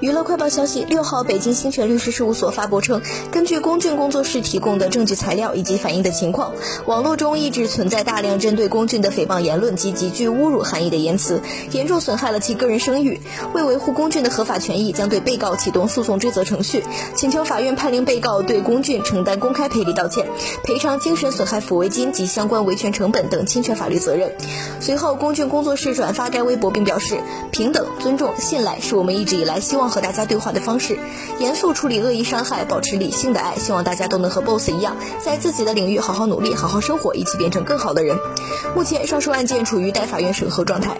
娱乐快报消息：六号，北京新泉律师事务所发布称，根据龚俊工作室提供的证据材料以及反映的情况，网络中一直存在大量针对龚俊的诽谤言论及极具侮辱含义的言辞，严重损害了其个人声誉。为维护龚俊的合法权益，将对被告启动诉讼追责程序，请求法院判令被告对龚俊承担公开赔礼道歉、赔偿精神损害抚慰金及相关维权成本等侵权法律责任。随后，龚俊工作室转发该微博并表示：“平等、尊重、信赖是我们一直以来希望。”和大家对话的方式，严肃处理恶意伤害，保持理性的爱。希望大家都能和 BOSS 一样，在自己的领域好好努力，好好生活，一起变成更好的人。目前上述案件处于待法院审核状态。